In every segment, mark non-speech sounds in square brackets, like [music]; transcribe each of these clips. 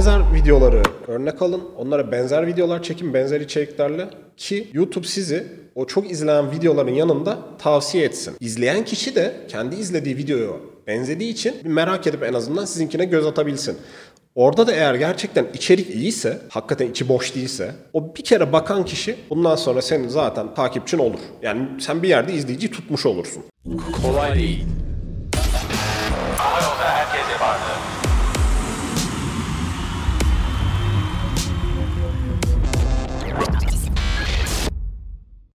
benzer videoları örnek alın. Onlara benzer videolar çekin, benzer içeriklerle ki YouTube sizi o çok izlenen videoların yanında tavsiye etsin. İzleyen kişi de kendi izlediği videoyu benzediği için merak edip en azından sizinkine göz atabilsin. Orada da eğer gerçekten içerik iyiyse, hakikaten içi boş değilse, o bir kere bakan kişi bundan sonra senin zaten takipçin olur. Yani sen bir yerde izleyici tutmuş olursun. Kolay değil.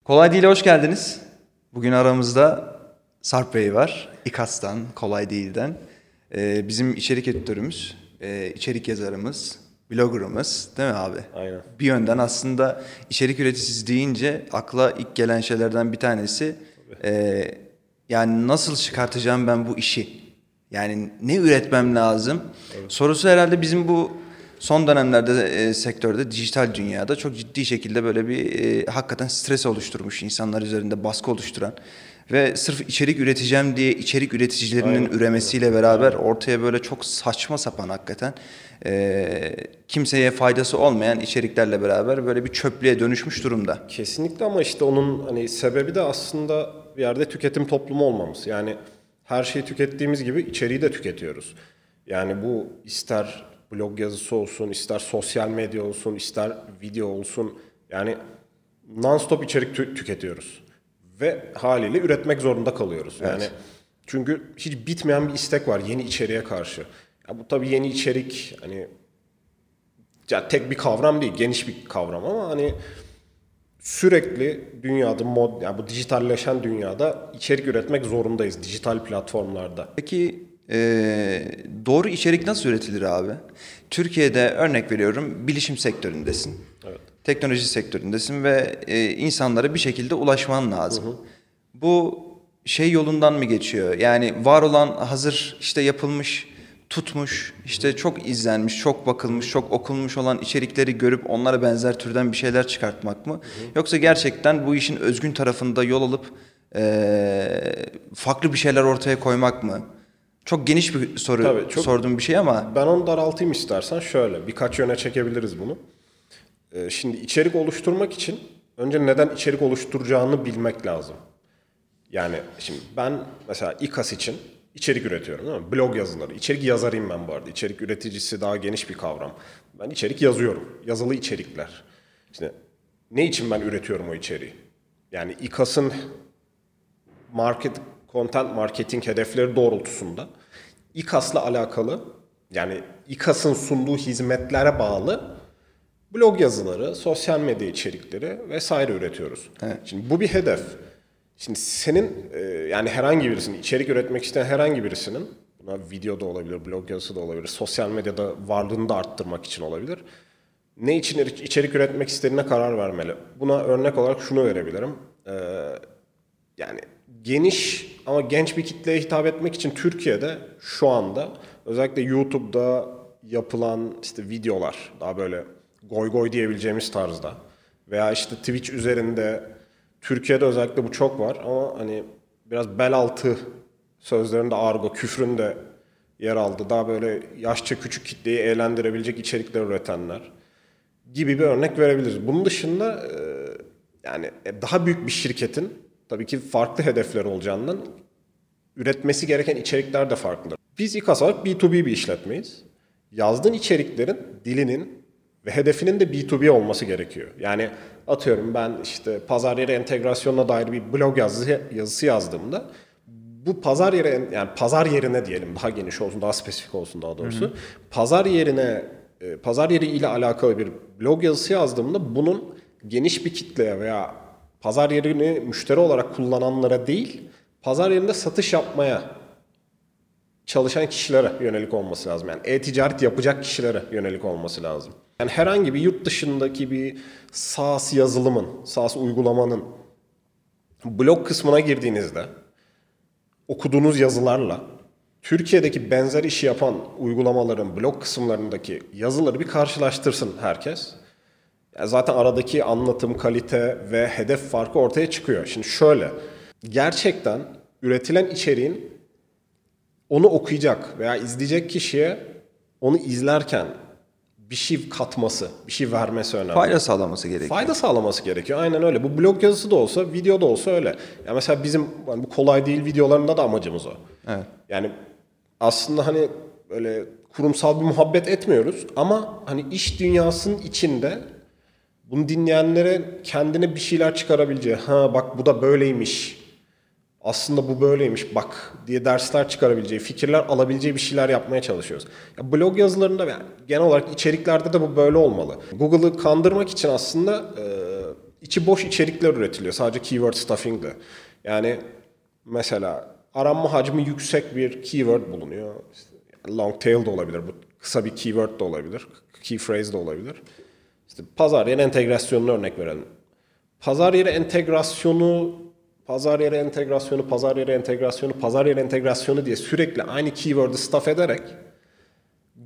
Kolay Değil'e hoş geldiniz. Bugün aramızda Sarp Bey var. İKAS'tan, Kolay Değil'den. Ee, bizim içerik editörümüz, e, içerik yazarımız, bloggerımız değil mi abi? Aynen. Bir yönden aslında içerik üreticisi deyince akla ilk gelen şeylerden bir tanesi e, yani nasıl çıkartacağım ben bu işi? Yani ne üretmem lazım? Sorusu herhalde bizim bu son dönemlerde e, sektörde, dijital dünyada çok ciddi şekilde böyle bir e, hakikaten stres oluşturmuş insanlar üzerinde baskı oluşturan ve sırf içerik üreteceğim diye içerik üreticilerinin üremesiyle beraber ortaya böyle çok saçma sapan hakikaten e, kimseye faydası olmayan içeriklerle beraber böyle bir çöplüğe dönüşmüş durumda. Kesinlikle ama işte onun hani sebebi de aslında bir yerde tüketim toplumu olmamız. Yani her şeyi tükettiğimiz gibi içeriği de tüketiyoruz. Yani bu ister blog yazısı olsun, ister sosyal medya olsun, ister video olsun. Yani non-stop içerik tü- tüketiyoruz. Ve haliyle üretmek zorunda kalıyoruz. Yani çünkü hiç bitmeyen bir istek var yeni içeriğe karşı. Ya bu tabii yeni içerik hani ya tek bir kavram değil, geniş bir kavram ama hani sürekli dünyada mod yani bu dijitalleşen dünyada içerik üretmek zorundayız dijital platformlarda. Peki e, doğru içerik nasıl üretilir abi? Türkiye'de örnek veriyorum bilişim sektöründesin. Evet. Teknoloji sektöründesin ve e, insanlara bir şekilde ulaşman lazım. Bu şey yolundan mı geçiyor? Yani var olan hazır işte yapılmış, tutmuş, işte çok izlenmiş, çok bakılmış, çok okunmuş olan içerikleri görüp onlara benzer türden bir şeyler çıkartmak mı? Yoksa gerçekten bu işin özgün tarafında yol alıp e, farklı bir şeyler ortaya koymak mı? Çok geniş bir soru Tabii, çok- sorduğum bir şey ama Ben onu daraltayım istersen şöyle birkaç yöne çekebiliriz bunu. Ee, şimdi içerik oluşturmak için önce neden içerik oluşturacağını bilmek lazım. Yani şimdi ben mesela İKAS için içerik üretiyorum değil mi? Blog yazıları. İçerik yazarıyım ben bu arada. İçerik üreticisi daha geniş bir kavram. Ben içerik yazıyorum. Yazılı içerikler. İşte ne için ben üretiyorum o içeriği? Yani İKAS'ın market content marketing hedefleri doğrultusunda İKAS'la alakalı yani İKAS'ın sunduğu hizmetlere bağlı blog yazıları, sosyal medya içerikleri vesaire üretiyoruz. Şimdi bu bir hedef. Şimdi senin e, yani herhangi birisinin içerik üretmek isteyen herhangi birisinin buna video da olabilir, blog yazısı da olabilir, sosyal medyada varlığını da arttırmak için olabilir. Ne için içerik üretmek istediğine karar vermeli. Buna örnek olarak şunu verebilirim. Ee, yani geniş ama genç bir kitleye hitap etmek için Türkiye'de şu anda özellikle YouTube'da yapılan işte videolar daha böyle goy goy diyebileceğimiz tarzda veya işte Twitch üzerinde Türkiye'de özellikle bu çok var ama hani biraz bel altı sözlerinde argo, küfrün de yer aldı. Daha böyle yaşça küçük kitleyi eğlendirebilecek içerikler üretenler gibi bir örnek verebiliriz. Bunun dışında e, yani e, daha büyük bir şirketin tabii ki farklı hedefleri olacağından üretmesi gereken içerikler de farklıdır. Biz İKAS olarak B2B bir işletmeyiz. Yazdığın içeriklerin dilinin ve hedefinin de B2B olması gerekiyor. Yani atıyorum ben işte pazar yeri entegrasyonuna dair bir blog yazısı, yazısı yazdığımda bu pazar yeri yani pazar yerine diyelim daha geniş olsun daha spesifik olsun daha doğrusu. Pazar yerine e, pazar yeri ile alakalı bir blog yazısı yazdığımda bunun geniş bir kitleye veya pazar yerini müşteri olarak kullananlara değil pazar yerinde satış yapmaya çalışan kişilere yönelik olması lazım. Yani e-ticaret yapacak kişilere yönelik olması lazım. Yani herhangi bir yurt dışındaki bir SaaS yazılımın, SaaS uygulamanın blog kısmına girdiğinizde okuduğunuz yazılarla Türkiye'deki benzer işi yapan uygulamaların blog kısımlarındaki yazıları bir karşılaştırsın herkes. Yani zaten aradaki anlatım, kalite ve hedef farkı ortaya çıkıyor. Şimdi şöyle, gerçekten üretilen içeriğin onu okuyacak veya izleyecek kişiye onu izlerken bir şey katması, bir şey vermesi önemli. Fayda sağlaması gerekiyor. Fayda sağlaması gerekiyor. Aynen öyle. Bu blog yazısı da olsa, video da olsa öyle. Ya mesela bizim hani bu kolay değil videolarında da amacımız o. Evet. Yani aslında hani böyle kurumsal bir muhabbet etmiyoruz ama hani iş dünyasının içinde bunu dinleyenlere kendine bir şeyler çıkarabileceği, ha bak bu da böyleymiş. Aslında bu böyleymiş bak diye dersler çıkarabileceği, fikirler alabileceği bir şeyler yapmaya çalışıyoruz. Ya blog yazılarında yani genel olarak içeriklerde de bu böyle olmalı. Google'ı kandırmak için aslında e, içi boş içerikler üretiliyor sadece keyword stuffing'le. Yani mesela aranma hacmi yüksek bir keyword bulunuyor. İşte long tail de olabilir, bu kısa bir keyword de olabilir, key phrase de olabilir. İşte pazar yeri entegrasyonunu örnek verelim. Pazar yeri entegrasyonu, pazar yeri entegrasyonu, pazar yeri entegrasyonu, pazar yeri entegrasyonu diye sürekli aynı keyword'ı stuff ederek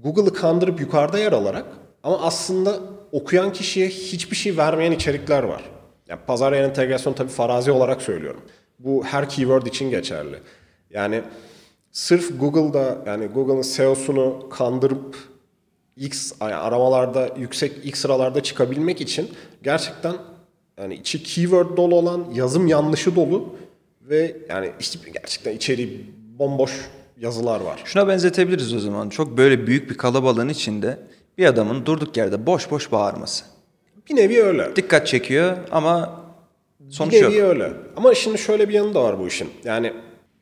Google'ı kandırıp yukarıda yer alarak ama aslında okuyan kişiye hiçbir şey vermeyen içerikler var. Yani pazar yeri entegrasyonu tabii farazi olarak söylüyorum. Bu her keyword için geçerli. Yani sırf Google'da yani Google'ın SEO'sunu kandırıp X yani aramalarda yüksek ilk sıralarda çıkabilmek için gerçekten yani içi keyword dolu olan yazım yanlışı dolu ve yani işte gerçekten içeriği bomboş yazılar var. Şuna benzetebiliriz o zaman. Çok böyle büyük bir kalabalığın içinde bir adamın durduk yerde boş boş bağırması. Bir nevi öyle. Dikkat çekiyor ama sonuç bir yok. nevi öyle. Ama şimdi şöyle bir yanı da var bu işin. Yani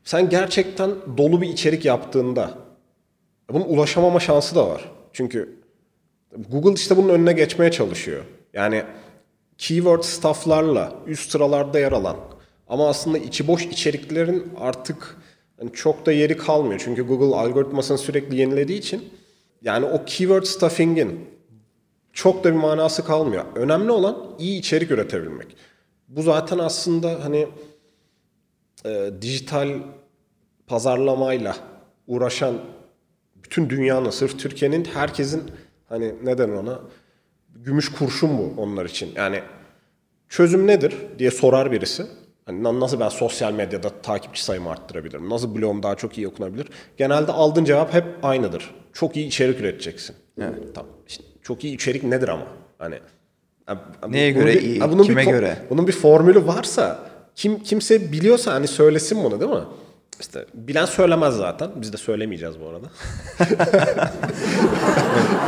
sen gerçekten dolu bir içerik yaptığında bunun ulaşamama şansı da var. Çünkü Google işte bunun önüne geçmeye çalışıyor. Yani keyword stuff'larla üst sıralarda yer alan ama aslında içi boş içeriklerin artık hani çok da yeri kalmıyor. Çünkü Google algoritmasını sürekli yenilediği için yani o keyword stuffing'in çok da bir manası kalmıyor. Önemli olan iyi içerik üretebilmek. Bu zaten aslında hani e, dijital pazarlamayla uğraşan bütün dünyanın, sırf Türkiye'nin herkesin hani neden ona gümüş kurşun bu onlar için. Yani çözüm nedir diye sorar birisi. Hani na- nasıl ben sosyal medyada takipçi sayımı arttırabilirim? Nasıl blogum daha çok iyi okunabilir? Genelde aldığın cevap hep aynıdır. Çok iyi içerik üreteceksin. Tamam. İşte çok iyi içerik nedir ama? Hani Neye bunun göre bir- iyi, bunun bir kime fo- göre? Bunun bir formülü varsa kim kimse biliyorsa hani söylesin bunu değil mi? İşte bilen söylemez zaten. Biz de söylemeyeceğiz bu arada. [laughs]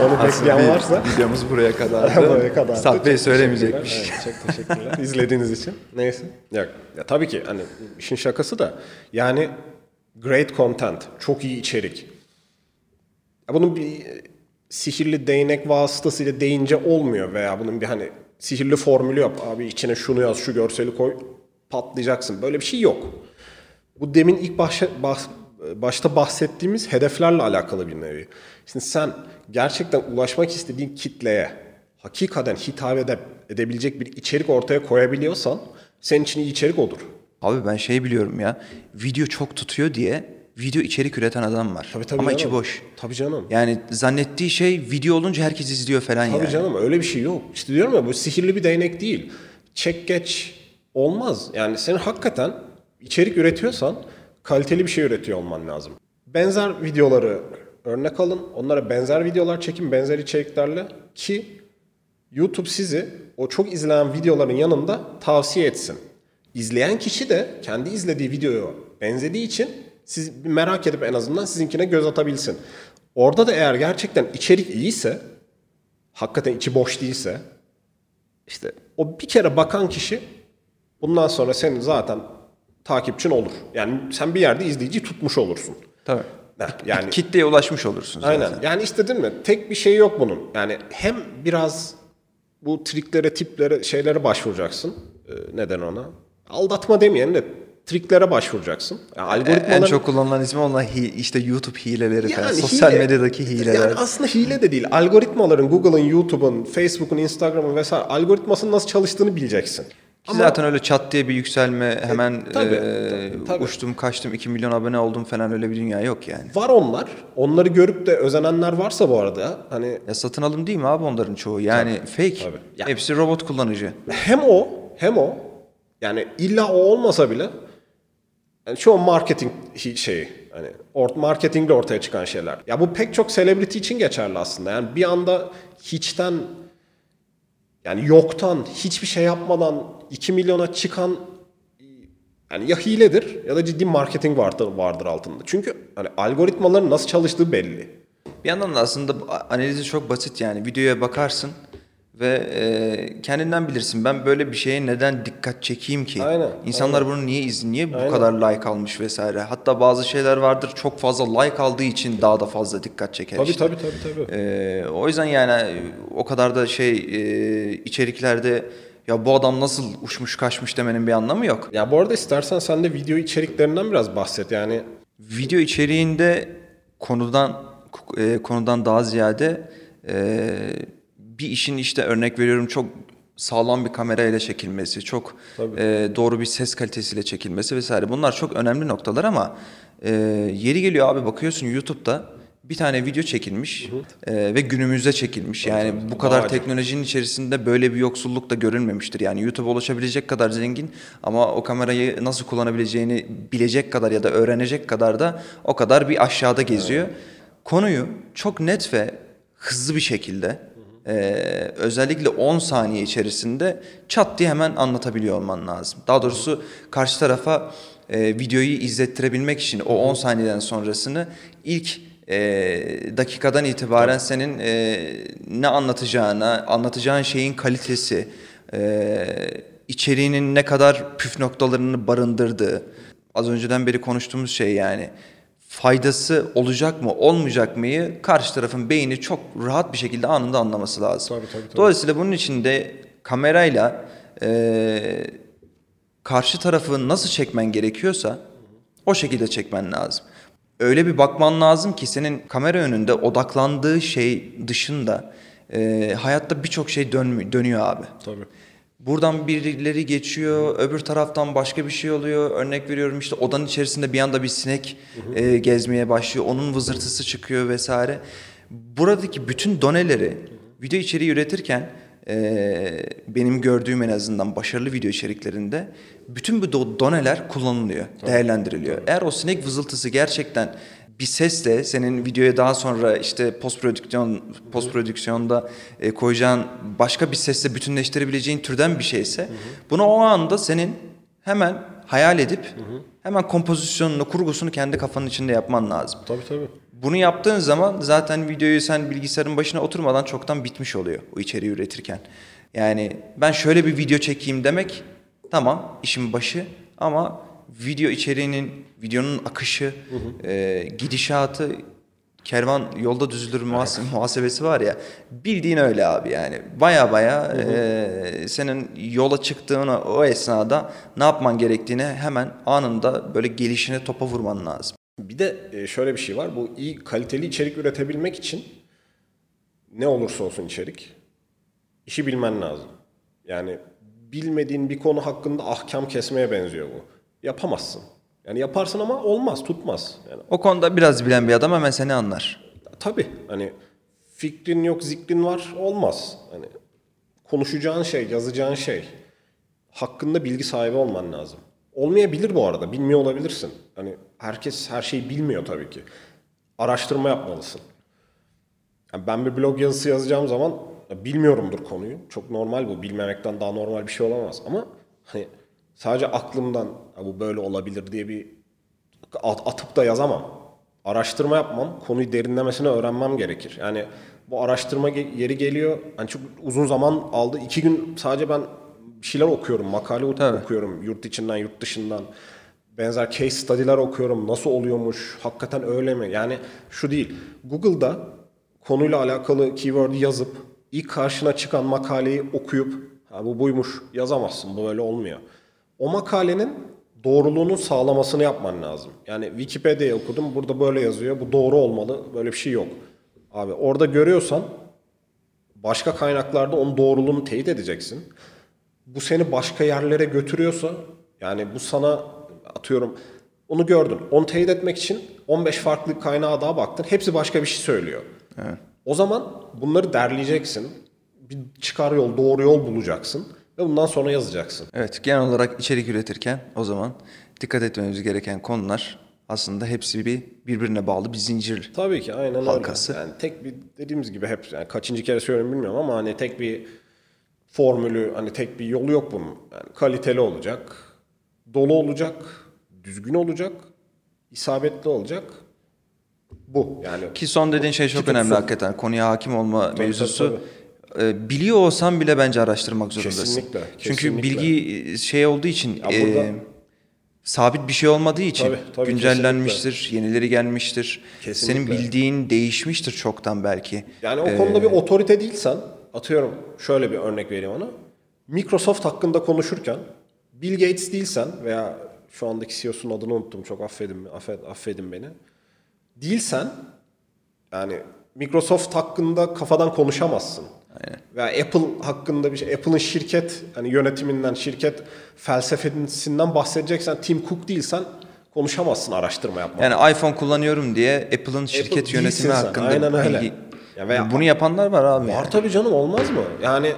Onu bekleyen varsa. videomuz buraya kadar. [laughs] Buraya kadar. Sarp Bey söylemeyecekmiş. Evet, çok [laughs] teşekkürler izlediğiniz için. Neyse. Ya, ya tabii ki hani işin şakası da yani great content, çok iyi içerik. Ya bunun bir e, sihirli değnek vasıtasıyla deyince olmuyor veya bunun bir hani sihirli formülü yok. Abi içine şunu yaz, şu görseli koy, patlayacaksın. Böyle bir şey yok. Bu demin ilk başa, bah- başta bahsettiğimiz hedeflerle alakalı bir nevi. Şimdi sen gerçekten ulaşmak istediğin kitleye hakikaten hitap ede, edebilecek bir içerik ortaya koyabiliyorsan senin için iyi içerik odur. Abi ben şey biliyorum ya. Video çok tutuyor diye video içerik üreten adam var. Tabii tabii Ama canım. içi boş. Tabii canım. Yani zannettiği şey video olunca herkes izliyor falan Tabii yani. canım öyle bir şey yok. İşte diyorum ya bu sihirli bir değnek değil. Çek geç olmaz. Yani senin hakikaten içerik üretiyorsan kaliteli bir şey üretiyor olman lazım. Benzer videoları örnek alın. Onlara benzer videolar çekin benzer içeriklerle ki YouTube sizi o çok izlenen videoların yanında tavsiye etsin. İzleyen kişi de kendi izlediği videoya benzediği için siz merak edip en azından sizinkine göz atabilsin. Orada da eğer gerçekten içerik iyiyse hakikaten içi boş değilse işte o bir kere bakan kişi bundan sonra senin zaten takipçin olur. Yani sen bir yerde izleyici tutmuş olursun. Tabii. Yani Kitleye ulaşmış olursun zaten. aynen. Yani işte değil mi? Tek bir şey yok bunun. Yani hem biraz bu triklere, tiplere, şeylere başvuracaksın. Ee, neden ona? Aldatma demeyelim de triklere başvuracaksın. Yani En algoritmaların çok kullanılan ismi onlar hi- işte YouTube hileleri falan. Yani Sosyal hile- medyadaki hileler. Yani aslında hile de değil. Algoritmaların Google'ın, YouTube'un, Facebook'un, Instagram'ın vesaire algoritmasının nasıl çalıştığını bileceksin. Ki Zaten öyle çat diye bir yükselme hemen tabii, eee, tabii, tabii. uçtum kaçtım 2 milyon abone oldum falan öyle bir dünya yok yani. Var onlar. Onları görüp de özenenler varsa bu arada hani Ya satın alım değil mi abi onların çoğu? Yani fake. tabii. Ya- Hepsi robot kullanıcı. hem o hem o yani illa o olmasa bile yani çoğu marketing şeyi. Hani or- marketingle ortaya çıkan şeyler. Ya bu pek çok celebrity için geçerli aslında. Yani bir anda hiçten yani yoktan hiçbir şey yapmadan 2 milyona çıkan yani ya hiledir ya da ciddi marketing vardır, vardır altında. Çünkü hani algoritmaların nasıl çalıştığı belli. Bir yandan da aslında analizi çok basit yani videoya bakarsın ve e, kendinden bilirsin ben böyle bir şeye neden dikkat çekeyim ki? Aynen, İnsanlar bunu niye izliyor? Niye bu Aynen. kadar like almış vesaire? Hatta bazı şeyler vardır çok fazla like aldığı için daha da fazla dikkat çeker Tabii işte. tabii tabii tabii. Ee, o yüzden yani e, o kadar da şey e, içeriklerde ya bu adam nasıl uçmuş kaçmış demenin bir anlamı yok. Ya bu arada istersen sen de video içeriklerinden biraz bahset. Yani Video içeriğinde konudan e, konudan daha ziyade e, bir işin işte örnek veriyorum çok sağlam bir kamerayla çekilmesi, çok e, doğru bir ses kalitesiyle çekilmesi vesaire. Bunlar çok önemli noktalar ama e, yeri geliyor abi bakıyorsun YouTube'da bir tane video çekilmiş e, ve günümüzde çekilmiş. Yani bu kadar Daha teknolojinin içerisinde böyle bir yoksulluk da görülmemiştir. Yani YouTube'a ulaşabilecek kadar zengin ama o kamerayı nasıl kullanabileceğini bilecek kadar ya da öğrenecek kadar da o kadar bir aşağıda geziyor. Konuyu çok net ve hızlı bir şekilde e, özellikle 10 saniye içerisinde çat diye hemen anlatabiliyor olman lazım. Daha doğrusu karşı tarafa e, videoyu izlettirebilmek için o 10 saniyeden sonrasını ilk e, dakikadan itibaren senin e, ne anlatacağına, anlatacağın şeyin kalitesi, e, içeriğinin ne kadar püf noktalarını barındırdığı, az önceden beri konuştuğumuz şey yani faydası olacak mı olmayacak mıyı karşı tarafın beyni çok rahat bir şekilde anında anlaması lazım. Tabii, tabii, tabii. Dolayısıyla bunun için de kamerayla e, karşı tarafı nasıl çekmen gerekiyorsa o şekilde çekmen lazım. Öyle bir bakman lazım ki senin kamera önünde odaklandığı şey dışında e, hayatta birçok şey dön, dönüyor abi. tabii. Buradan birileri geçiyor, öbür taraftan başka bir şey oluyor. Örnek veriyorum işte odanın içerisinde bir anda bir sinek e, gezmeye başlıyor. Onun vızırtısı çıkıyor vesaire. Buradaki bütün doneleri video içeriği üretirken e, benim gördüğüm en azından başarılı video içeriklerinde bütün bu do- doneler kullanılıyor, değerlendiriliyor. Eğer o sinek vızıltısı gerçekten bir sesle senin videoya daha sonra işte post prodüksiyon post prodüksiyonda e, koyacağın başka bir sesle bütünleştirebileceğin türden bir şeyse bunu o anda senin hemen hayal edip hemen kompozisyonunu, kurgusunu kendi kafanın içinde yapman lazım. Tabii tabii. Bunu yaptığın zaman zaten videoyu sen bilgisayarın başına oturmadan çoktan bitmiş oluyor o içeriği üretirken. Yani ben şöyle bir video çekeyim demek tamam işin başı ama video içeriğinin, videonun akışı, e, gidişatı, kervan yolda düzülür muhase- muhasebesi var ya bildiğin öyle abi yani baya baya e, senin yola çıktığın o- esnada ne yapman gerektiğini hemen anında böyle gelişine topa vurman lazım. Bir de e, şöyle bir şey var. Bu iyi kaliteli içerik üretebilmek için ne olursa olsun içerik işi bilmen lazım. Yani bilmediğin bir konu hakkında ahkam kesmeye benziyor bu. Yapamazsın. Yani yaparsın ama olmaz, tutmaz. Yani O konuda biraz bilen bir adam hemen seni anlar. tabii hani fikrin yok, zikrin var olmaz. Hani konuşacağın şey, yazacağın şey hakkında bilgi sahibi olman lazım. Olmayabilir bu arada. Bilmiyor olabilirsin. Hani herkes her şeyi bilmiyor tabii ki. Araştırma yapmalısın. Yani ben bir blog yazısı yazacağım zaman bilmiyorumdur konuyu. Çok normal bu. Bilmemekten daha normal bir şey olamaz. Ama hani sadece aklımdan "Ya bu böyle olabilir diye bir at- atıp da yazamam. Araştırma yapmam, konuyu derinlemesine öğrenmem gerekir. Yani bu araştırma yeri geliyor. Hani çok uzun zaman aldı. İki gün sadece ben bir şeyler okuyorum, makale Tabii. okuyorum. Yurt içinden, yurt dışından. Benzer case study'ler okuyorum. Nasıl oluyormuş? Hakikaten öyle mi? Yani şu değil. Google'da konuyla alakalı keyword'ü yazıp ilk karşına çıkan makaleyi okuyup ha bu buymuş yazamazsın. Bu böyle olmuyor. O makalenin doğruluğunu sağlamasını yapman lazım. Yani Wikipedia'yı okudum. Burada böyle yazıyor. Bu doğru olmalı. Böyle bir şey yok. Abi orada görüyorsan başka kaynaklarda onun doğruluğunu teyit edeceksin. Bu seni başka yerlere götürüyorsa yani bu sana atıyorum onu gördün. Onu teyit etmek için 15 farklı kaynağa daha baktın. Hepsi başka bir şey söylüyor. O zaman bunları derleyeceksin. Bir çıkar yol, doğru yol bulacaksın ve bundan sonra yazacaksın. Evet genel olarak içerik üretirken o zaman dikkat etmemiz gereken konular aslında hepsi bir birbirine bağlı bir zincir. Tabii ki aynen Halkası. öyle. Yani tek bir dediğimiz gibi hep yani kaçıncı kere söylüyorum bilmiyorum ama hani tek bir formülü hani tek bir yolu yok bunun. Yani kaliteli olacak, dolu olacak, düzgün olacak, isabetli olacak. Bu yani. Ki son dediğin şey çok önemli tutsun. hakikaten. Konuya hakim olma tabii, mevzusu. Ee, biliyor olsam bile bence araştırmak zorundasın. Kesinlikle, Çünkü kesinlikle. bilgi e, şey olduğu için Ya e, burada- sabit bir şey olmadığı için Tabii, tabii, güncellenmiştir, yenileri gelmiştir. Kesinlikle. Senin bildiğin değişmiştir çoktan belki. Yani o konuda bir otorite değilsen, atıyorum şöyle bir örnek vereyim ona. Microsoft hakkında konuşurken Bill Gates değilsen veya şu andaki CEO'sunun adını unuttum çok affedin, affed, affedin beni. Değilsen yani Microsoft hakkında kafadan konuşamazsın. Veya Apple hakkında bir şey, Apple'ın şirket hani yönetiminden, şirket felsefesinden bahsedeceksen Tim Cook değilsen konuşamazsın araştırma yapmadan. Yani iPhone kullanıyorum diye Apple'ın şirket değilsin yönetimi sen, hakkında aynen öyle. bilgi... Ya veya- Bunu yapanlar var abi. Var yani. tabii canım olmaz mı? Yani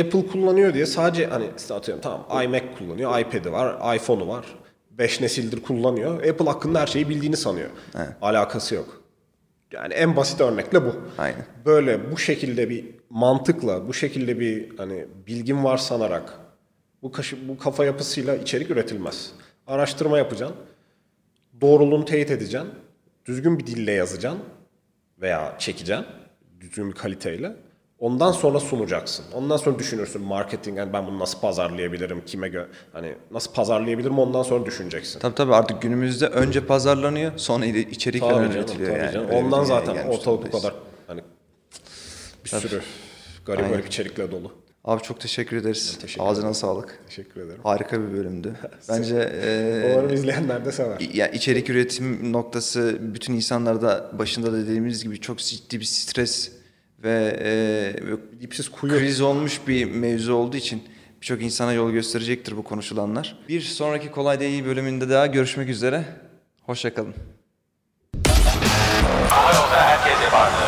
Apple kullanıyor diye sadece hani işte atıyorum tamam iMac kullanıyor, iPad'i var, iPhone'u var. 5 nesildir kullanıyor. Apple hakkında her şeyi bildiğini sanıyor. Alakası yok. Yani en basit örnekle bu. Aynen. Böyle bu şekilde bir mantıkla, bu şekilde bir hani bilgin var sanarak bu kaşı, bu kafa yapısıyla içerik üretilmez. Araştırma yapacaksın. Doğruluğunu teyit edeceksin. Düzgün bir dille yazacaksın veya çekeceksin. Düzgün bir kaliteyle. Ondan sonra sunacaksın. Ondan sonra düşünürsün marketing yani ben bunu nasıl pazarlayabilirim, kime gö hani nasıl pazarlayabilirim ondan sonra düşüneceksin. Tabii tabii artık günümüzde önce pazarlanıyor sonra içerik Tabii falan canım, üretiliyor tabii yani. canım. Öyle Ondan zaten ortalık bu kadar hani bir sürü garip garip içerikle dolu. Abi çok teşekkür ederiz. teşekkür Ağzına sağlık. Teşekkür ederim. Harika bir bölümdü. [laughs] Bence e, Umarım izleyenler de sever. ya içerik üretim noktası bütün insanlarda başında da dediğimiz gibi çok ciddi bir stres ve e, Dipsiz kuyu. kriz olmuş bir mevzu olduğu için birçok insana yol gösterecektir bu konuşulanlar. Bir sonraki Kolay Değil bölümünde daha görüşmek üzere. Hoşçakalın. Hava yolda herkese vardı.